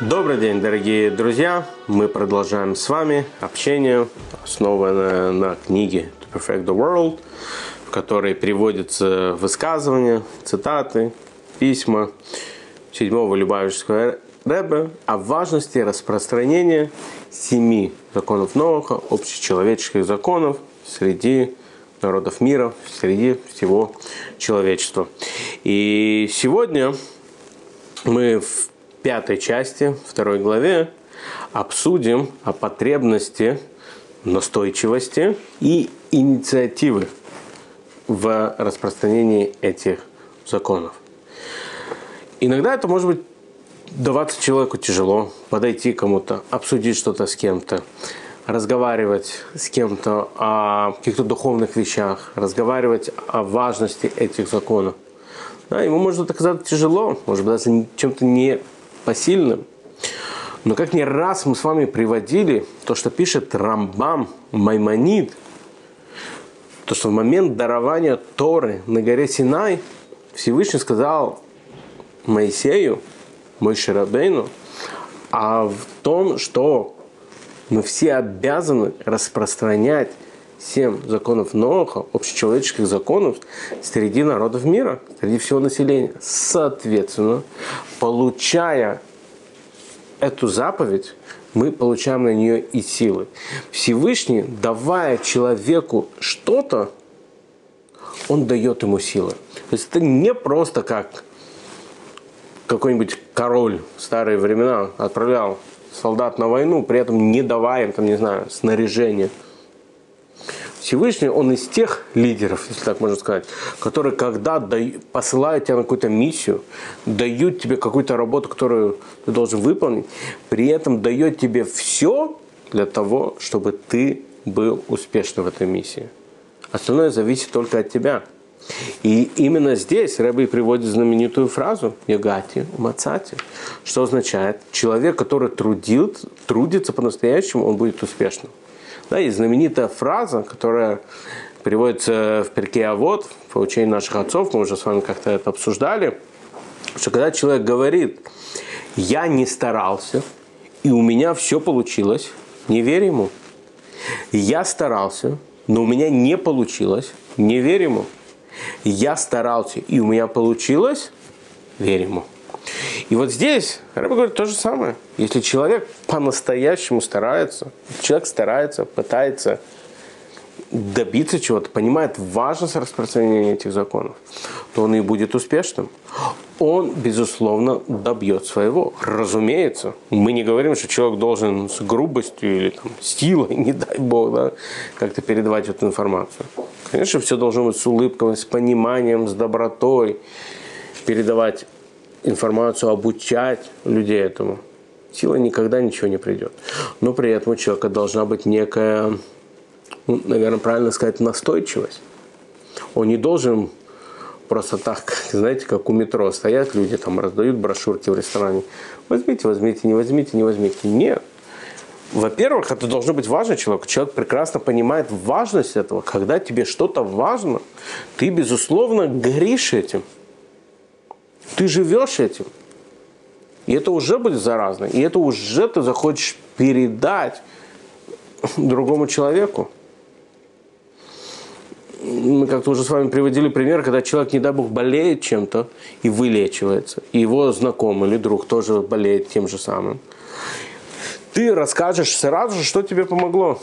Добрый день, дорогие друзья! Мы продолжаем с вами общение, основанное на книге To Perfect the World, в которой приводятся высказывания, цитаты, письма седьмого Любавичского Рэбе о важности распространения семи законов Ноаха, общечеловеческих законов среди народов мира, среди всего человечества. И сегодня мы в пятой части, второй главе, обсудим о потребности настойчивости и инициативы в распространении этих законов. Иногда это может быть даваться человеку тяжело, подойти кому-то, обсудить что-то с кем-то, разговаривать с кем-то о каких-то духовных вещах, разговаривать о важности этих законов. Да, ему может оказаться тяжело, может быть, даже чем-то не посильным. Но как не раз мы с вами приводили то, что пишет Рамбам Маймонид, то, что в момент дарования Торы на горе Синай Всевышний сказал Моисею, мой Шарабейну, а в том, что мы все обязаны распространять семь законов Ноаха, общечеловеческих законов, среди народов мира, среди всего населения. Соответственно, получая эту заповедь, мы получаем на нее и силы. Всевышний, давая человеку что-то, он дает ему силы. То есть это не просто как какой-нибудь король в старые времена отправлял солдат на войну, при этом не давая им, там, не знаю, снаряжение. Всевышний, он из тех лидеров, если так можно сказать, которые, когда посылают тебя на какую-то миссию, дают тебе какую-то работу, которую ты должен выполнить, при этом дает тебе все для того, чтобы ты был успешным в этой миссии. Остальное зависит только от тебя. И именно здесь Рэбби приводит знаменитую фразу «Ягати мацати», что означает, человек, который трудит, трудится по-настоящему, он будет успешным. Да, и знаменитая фраза, которая приводится в перке а вот по учению наших отцов, мы уже с вами как-то это обсуждали, что когда человек говорит «я не старался, и у меня все получилось», не верь ему. «Я старался, но у меня не получилось», не верь ему я старался, и у меня получилось, верь ему. И вот здесь Рэба говорит то же самое. Если человек по-настоящему старается, человек старается, пытается добиться чего-то, понимает важность распространения этих законов, то он и будет успешным. Он, безусловно, добьет своего. Разумеется. Мы не говорим, что человек должен с грубостью или там, силой, не дай бог, да, как-то передавать эту информацию. Конечно, все должно быть с улыбкой, с пониманием, с добротой. Передавать информацию, обучать людей этому. Сила никогда ничего не придет. Но при этом у человека должна быть некая, ну, наверное, правильно сказать, настойчивость. Он не должен просто так, знаете, как у метро стоят люди, там раздают брошюрки в ресторане. Возьмите, возьмите, не возьмите, не возьмите. Нет. Во-первых, это должно быть важно человеку. Человек прекрасно понимает важность этого. Когда тебе что-то важно, ты, безусловно, горишь этим. Ты живешь этим. И это уже будет заразно. И это уже ты захочешь передать другому человеку. Мы как-то уже с вами приводили пример, когда человек, не дай бог, болеет чем-то и вылечивается. И его знакомый или друг тоже болеет тем же самым ты расскажешь сразу же, что тебе помогло.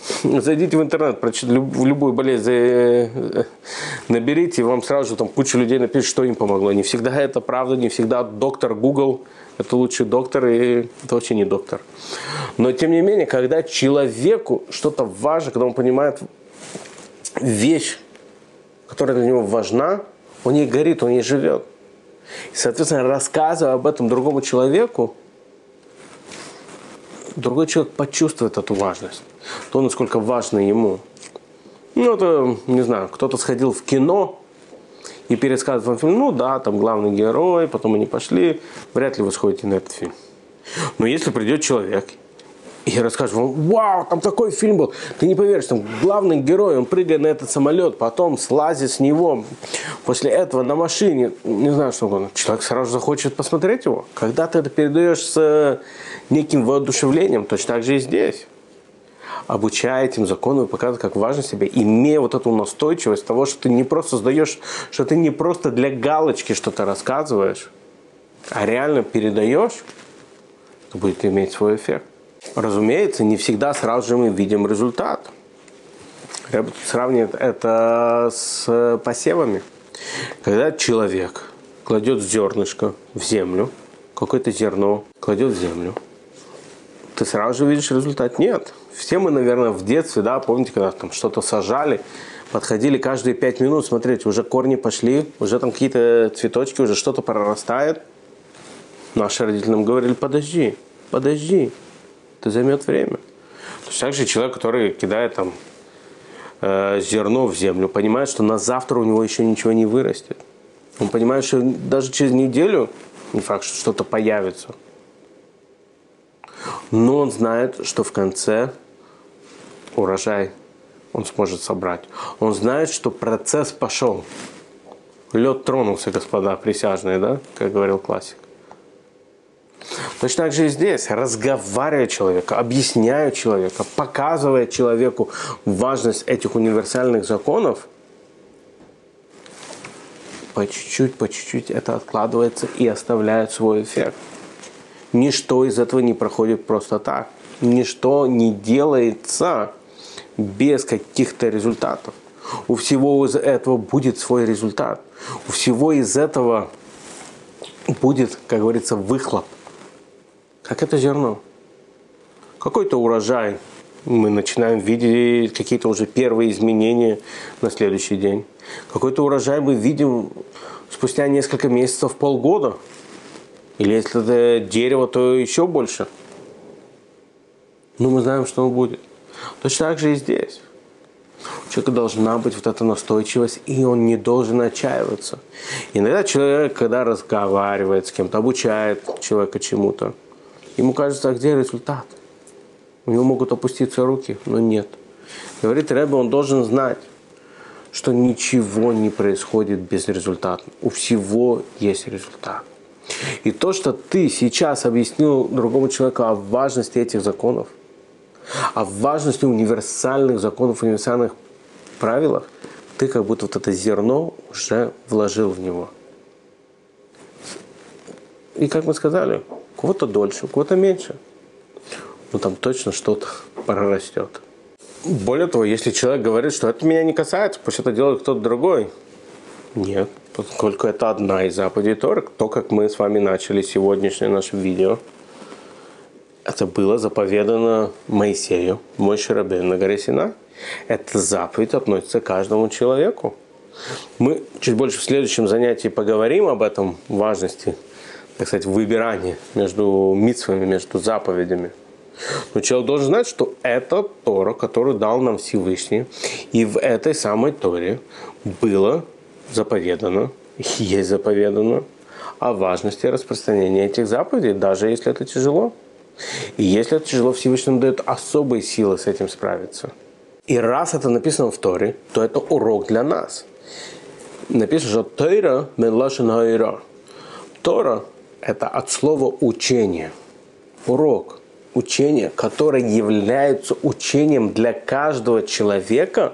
Зайдите в интернет, в любую болезнь э, наберите, и вам сразу же там куча людей напишет, что им помогло. Не всегда это правда, не всегда доктор Google это лучший доктор, и это вообще не доктор. Но тем не менее, когда человеку что-то важно, когда он понимает вещь, которая для него важна, он ей горит, он ей живет. И, соответственно, рассказывая об этом другому человеку, другой человек почувствует эту важность, то, насколько важно ему. Ну, это, не знаю, кто-то сходил в кино и пересказывает вам фильм, ну да, там главный герой, потом они пошли, вряд ли вы сходите на этот фильм. Но если придет человек и расскажешь вам, вау, там такой фильм был. Ты не поверишь, там главный герой, он прыгает на этот самолет, потом слазит с него, после этого на машине, не знаю, что угодно. Человек сразу захочет посмотреть его. Когда ты это передаешь с неким воодушевлением, точно так же и здесь. Обучая этим законам и показывая, как важно себе, имея вот эту настойчивость того, что ты не просто создаешь, что ты не просто для галочки что-то рассказываешь, а реально передаешь, то будет иметь свой эффект. Разумеется, не всегда сразу же мы видим результат. Я бы сравнивать это с посевами. Когда человек кладет зернышко в землю, какое-то зерно кладет в землю, ты сразу же видишь результат? Нет. Все мы, наверное, в детстве, да, помните, когда там что-то сажали, подходили каждые пять минут, смотреть, уже корни пошли, уже там какие-то цветочки, уже что-то прорастает. Наши родители нам говорили, подожди, подожди, это займет время. То есть также человек, который кидает там э, зерно в землю, понимает, что на завтра у него еще ничего не вырастет. Он понимает, что даже через неделю не факт, что что-то появится. Но он знает, что в конце урожай он сможет собрать. Он знает, что процесс пошел. Лед тронулся, господа присяжные, да, как говорил классик. Точно так же и здесь, разговаривая человека, объясняя человека, показывая человеку важность этих универсальных законов, по чуть-чуть, по чуть-чуть это откладывается и оставляет свой эффект. Ничто из этого не проходит просто так. Ничто не делается без каких-то результатов. У всего из этого будет свой результат. У всего из этого будет, как говорится, выхлоп – как это зерно. Какой-то урожай. Мы начинаем видеть какие-то уже первые изменения на следующий день. Какой-то урожай мы видим спустя несколько месяцев, полгода. Или если это дерево, то еще больше. Но мы знаем, что он будет. Точно так же и здесь. У человека должна быть вот эта настойчивость, и он не должен отчаиваться. Иногда человек, когда разговаривает с кем-то, обучает человека чему-то, Ему кажется, а где результат? У него могут опуститься руки, но нет. Говорит Рэбе, он должен знать, что ничего не происходит без результата. У всего есть результат. И то, что ты сейчас объяснил другому человеку о важности этих законов, о важности универсальных законов, универсальных правилах, ты как будто вот это зерно уже вложил в него. И как мы сказали, у кого-то дольше, у кого-то меньше. Но там точно что-то прорастет. Более того, если человек говорит, что это меня не касается, пусть это делает кто-то другой. Нет, поскольку это одна из заповедей Торы, то, как мы с вами начали сегодняшнее наше видео, это было заповедано Моисею, мой Шарабин на горе Сина. Эта заповедь относится к каждому человеку. Мы чуть больше в следующем занятии поговорим об этом важности так сказать, выбирание между митцвами, между заповедями. Но человек должен знать, что это Тора, которую дал нам Всевышний. И в этой самой Торе было заповедано, есть заповедано о важности распространения этих заповедей, даже если это тяжело. И если это тяжело, Всевышний дает особые силы с этим справиться. И раз это написано в Торе, то это урок для нас. Написано, что Тора Медлашин Тора это от слова учение. Урок. Учение, которое является учением для каждого человека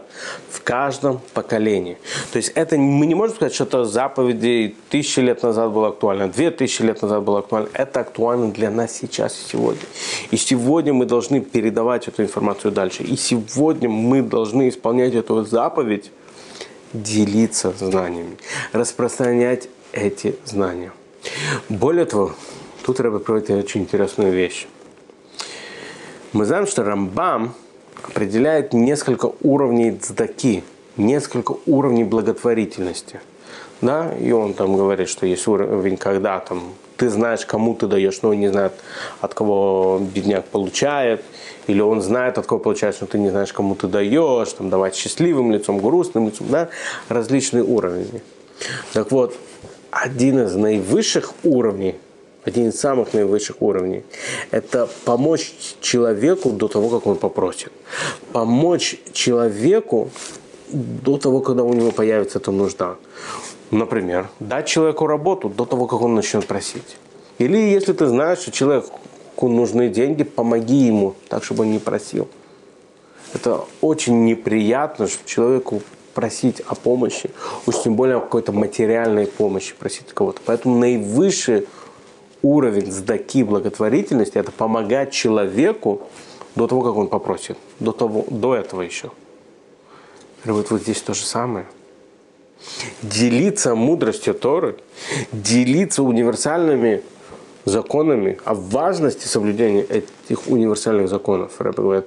в каждом поколении. То есть это мы не можем сказать, что это заповеди тысячи лет назад было актуально, две тысячи лет назад было актуально. Это актуально для нас сейчас и сегодня. И сегодня мы должны передавать эту информацию дальше. И сегодня мы должны исполнять эту заповедь, делиться знаниями, распространять эти знания. Более того, тут треба проводить очень интересную вещь. Мы знаем, что Рамбам определяет несколько уровней цдаки, несколько уровней благотворительности. Да, и он там говорит, что есть уровень, когда там ты знаешь, кому ты даешь, но он не знает, от кого бедняк получает, или он знает, от кого получает, но ты не знаешь, кому ты даешь, там, давать счастливым лицом, грустным лицом, да, различные уровни. Так вот, один из наивысших уровней один из самых наивысших уровней. Это помочь человеку до того, как он попросит. Помочь человеку до того, когда у него появится эта нужда. Например, дать человеку работу до того, как он начнет просить. Или если ты знаешь, что человеку нужны деньги, помоги ему, так, чтобы он не просил. Это очень неприятно человеку просить о помощи, уж тем более о какой-то материальной помощи просить кого-то. Поэтому наивысший уровень сдаки благотворительности – это помогать человеку до того, как он попросит, до, того, до этого еще. Вот, вот здесь то же самое. Делиться мудростью Торы, делиться универсальными законами, о важности соблюдения этих универсальных законов. Рэбе говорит,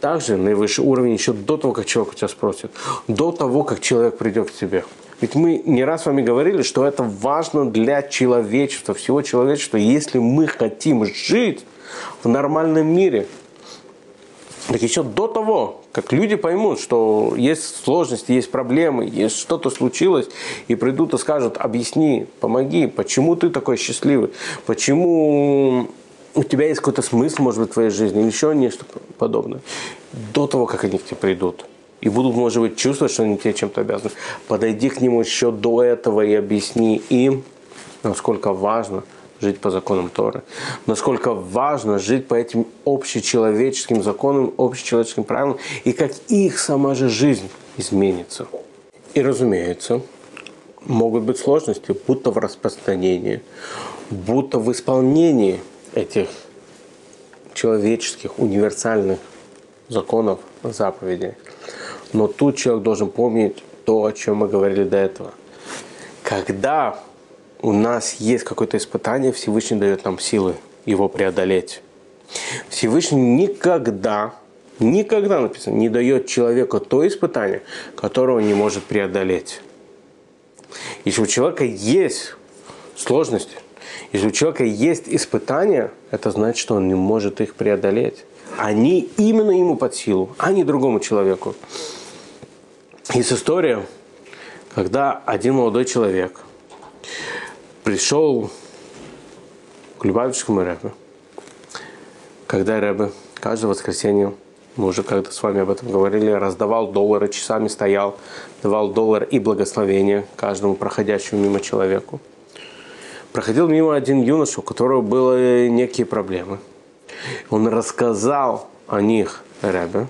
также наивысший уровень еще до того, как человек у тебя спросит, до того, как человек придет к тебе. Ведь мы не раз с вами говорили, что это важно для человечества, всего человечества. Если мы хотим жить в нормальном мире, так еще до того, как люди поймут, что есть сложности, есть проблемы, есть что-то случилось, и придут и скажут, объясни, помоги, почему ты такой счастливый, почему у тебя есть какой-то смысл, может быть, в твоей жизни, или еще нечто подобное. До того, как они к тебе придут. И будут, может быть, чувствовать, что они тебе чем-то обязаны. Подойди к нему еще до этого и объясни им, насколько важно жить по законам Торы. Насколько важно жить по этим общечеловеческим законам, общечеловеческим правилам, и как их сама же жизнь изменится. И, разумеется, могут быть сложности, будто в распространении, будто в исполнении этих человеческих универсальных законов, заповедей. Но тут человек должен помнить то, о чем мы говорили до этого. Когда у нас есть какое-то испытание, Всевышний дает нам силы его преодолеть. Всевышний никогда, никогда написано, не дает человеку то испытание, которое он не может преодолеть. Если у человека есть сложности, если у человека есть испытания, это значит, что он не может их преодолеть. Они именно ему под силу, а не другому человеку. Есть история, когда один молодой человек пришел к Любавичскому Рэбе, когда Рэбе каждое воскресенье, мы уже когда с вами об этом говорили, раздавал доллары, часами стоял, давал доллар и благословение каждому проходящему мимо человеку. Проходил мимо один юноша, у которого были некие проблемы. Он рассказал о них Рэбе,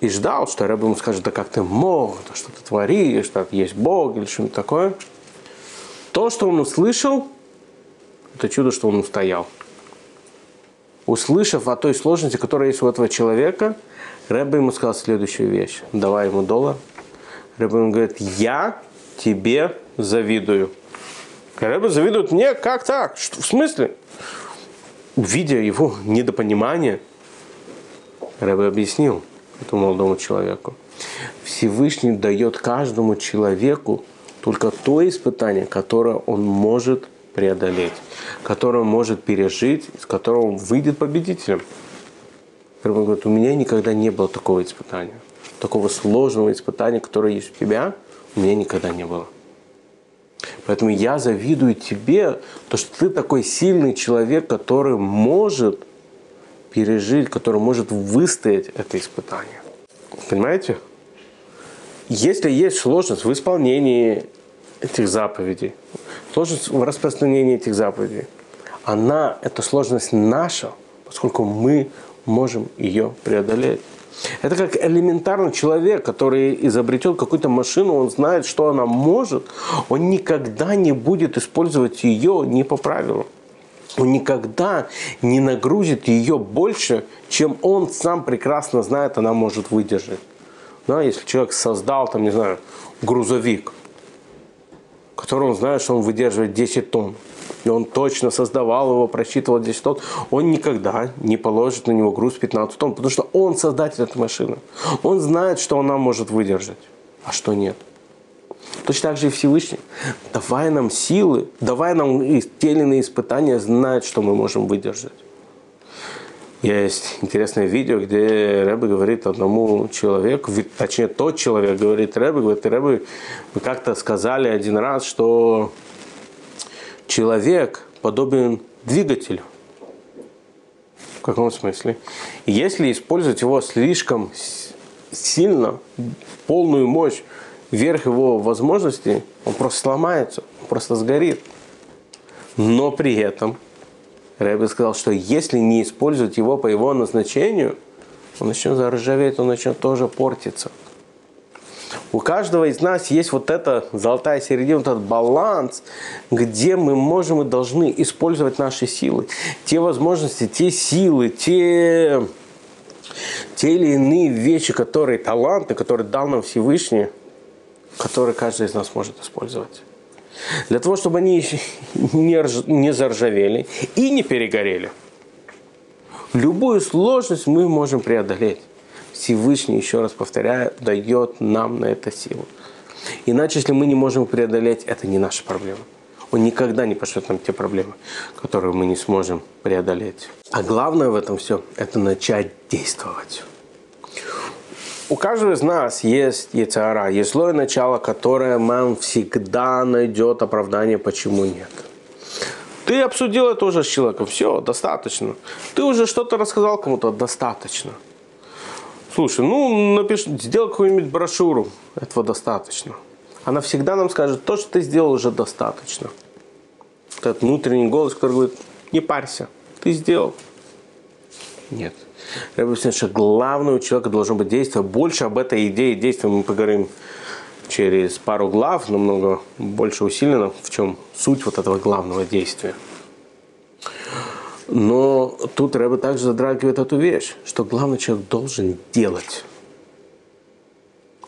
и ждал, что Рэб ему скажет, да как ты мог, да что ты творишь, что есть Бог или что-нибудь такое. То, что он услышал, это чудо, что он устоял. Услышав о той сложности, которая есть у этого человека, Рэб ему сказал следующую вещь. Давай ему доллар. Рэб ему говорит, я тебе завидую. Рэб завидует мне? Как так? Что, в смысле? Видя его недопонимание, Рэб объяснил – этому молодому человеку. Всевышний дает каждому человеку только то испытание, которое он может преодолеть, которое он может пережить, из которого он выйдет победителем. Он говорит, у меня никогда не было такого испытания. Такого сложного испытания, которое есть у тебя, у меня никогда не было. Поэтому я завидую тебе, то, что ты такой сильный человек, который может пережить, который может выстоять это испытание. Понимаете? Если есть сложность в исполнении этих заповедей, сложность в распространении этих заповедей, она, эта сложность наша, поскольку мы можем ее преодолеть. Это как элементарный человек, который изобретет какую-то машину, он знает, что она может, он никогда не будет использовать ее не по правилам он никогда не нагрузит ее больше, чем он сам прекрасно знает, она может выдержать. Да, если человек создал, там, не знаю, грузовик, который он знает, что он выдерживает 10 тонн, и он точно создавал его, просчитывал 10 тонн, он никогда не положит на него груз 15 тонн, потому что он создатель этой машины. Он знает, что она может выдержать, а что нет. Точно так же и Всевышний. Давай нам силы, давай нам те или иные испытания знать, что мы можем выдержать. Есть интересное видео, где Рэбе говорит одному человеку, точнее тот человек говорит Рэбе, говорит, Рэбе, вы как-то сказали один раз, что человек подобен двигателю. В каком смысле? Если использовать его слишком сильно, полную мощь, вверх его возможностей, он просто сломается, он просто сгорит. Но при этом Рэбби сказал, что если не использовать его по его назначению, он начнет заржаветь, он начнет тоже портиться. У каждого из нас есть вот эта золотая середина, вот этот баланс, где мы можем и должны использовать наши силы. Те возможности, те силы, те, те или иные вещи, которые таланты, которые дал нам Всевышний, которые каждый из нас может использовать. Для того, чтобы они не, рж... не заржавели и не перегорели. Любую сложность мы можем преодолеть. Всевышний, еще раз повторяю, дает нам на это силу. Иначе, если мы не можем преодолеть, это не наша проблема. Он никогда не пошлет нам те проблемы, которые мы не сможем преодолеть. А главное в этом все – это начать действовать. У каждого из нас есть яйцеара, есть злое начало, которое нам всегда найдет оправдание, почему нет. Ты обсудил это уже с человеком, все, достаточно. Ты уже что-то рассказал кому-то, достаточно. Слушай, ну, напиши, сделай какую-нибудь брошюру, этого достаточно. Она всегда нам скажет, то, что ты сделал, уже достаточно. Этот внутренний голос, который говорит, не парься, ты сделал. Нет. Я объясню, что главное у человека должно быть действие. Больше об этой идее действия мы поговорим через пару глав, намного больше усиленно, в чем суть вот этого главного действия. Но тут Рэбе также затрагивает эту вещь, что главный человек должен делать.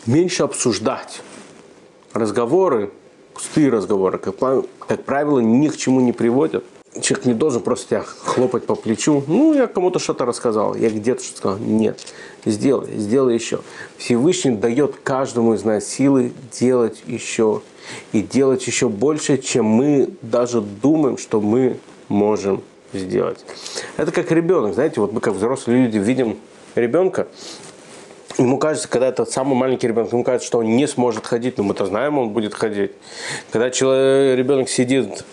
Меньше обсуждать. Разговоры, пустые разговоры, как, как правило, ни к чему не приводят – человек не должен просто тебя хлопать по плечу. Ну, я кому-то что-то рассказал, я где-то что-то сказал. Нет, сделай, сделай еще. Всевышний дает каждому из нас силы делать еще. И делать еще больше, чем мы даже думаем, что мы можем сделать. Это как ребенок, знаете, вот мы как взрослые люди видим ребенка, Ему кажется, когда это самый маленький ребенок, ему кажется, что он не сможет ходить, но мы-то знаем, он будет ходить. Когда человек, ребенок сидит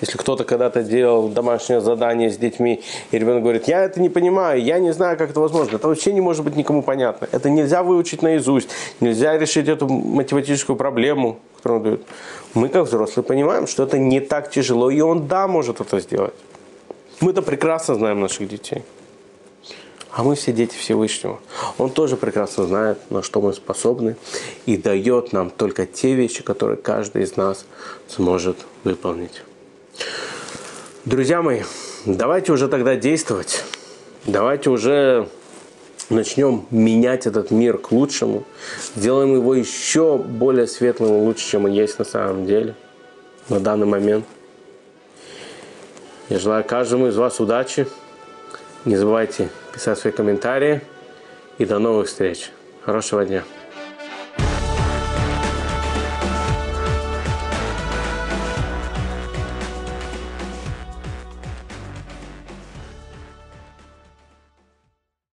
если кто-то когда-то делал домашнее задание с детьми, и ребенок говорит, я это не понимаю, я не знаю, как это возможно, это вообще не может быть никому понятно. Это нельзя выучить наизусть, нельзя решить эту математическую проблему, которую он дает. Мы, как взрослые, понимаем, что это не так тяжело, и он, да, может это сделать. Мы-то прекрасно знаем наших детей. А мы все дети Всевышнего. Он тоже прекрасно знает, на что мы способны, и дает нам только те вещи, которые каждый из нас сможет выполнить. Друзья мои, давайте уже тогда действовать. Давайте уже начнем менять этот мир к лучшему. Сделаем его еще более светлым и лучше, чем он есть на самом деле на данный момент. Я желаю каждому из вас удачи. Не забывайте писать свои комментарии. И до новых встреч. Хорошего дня.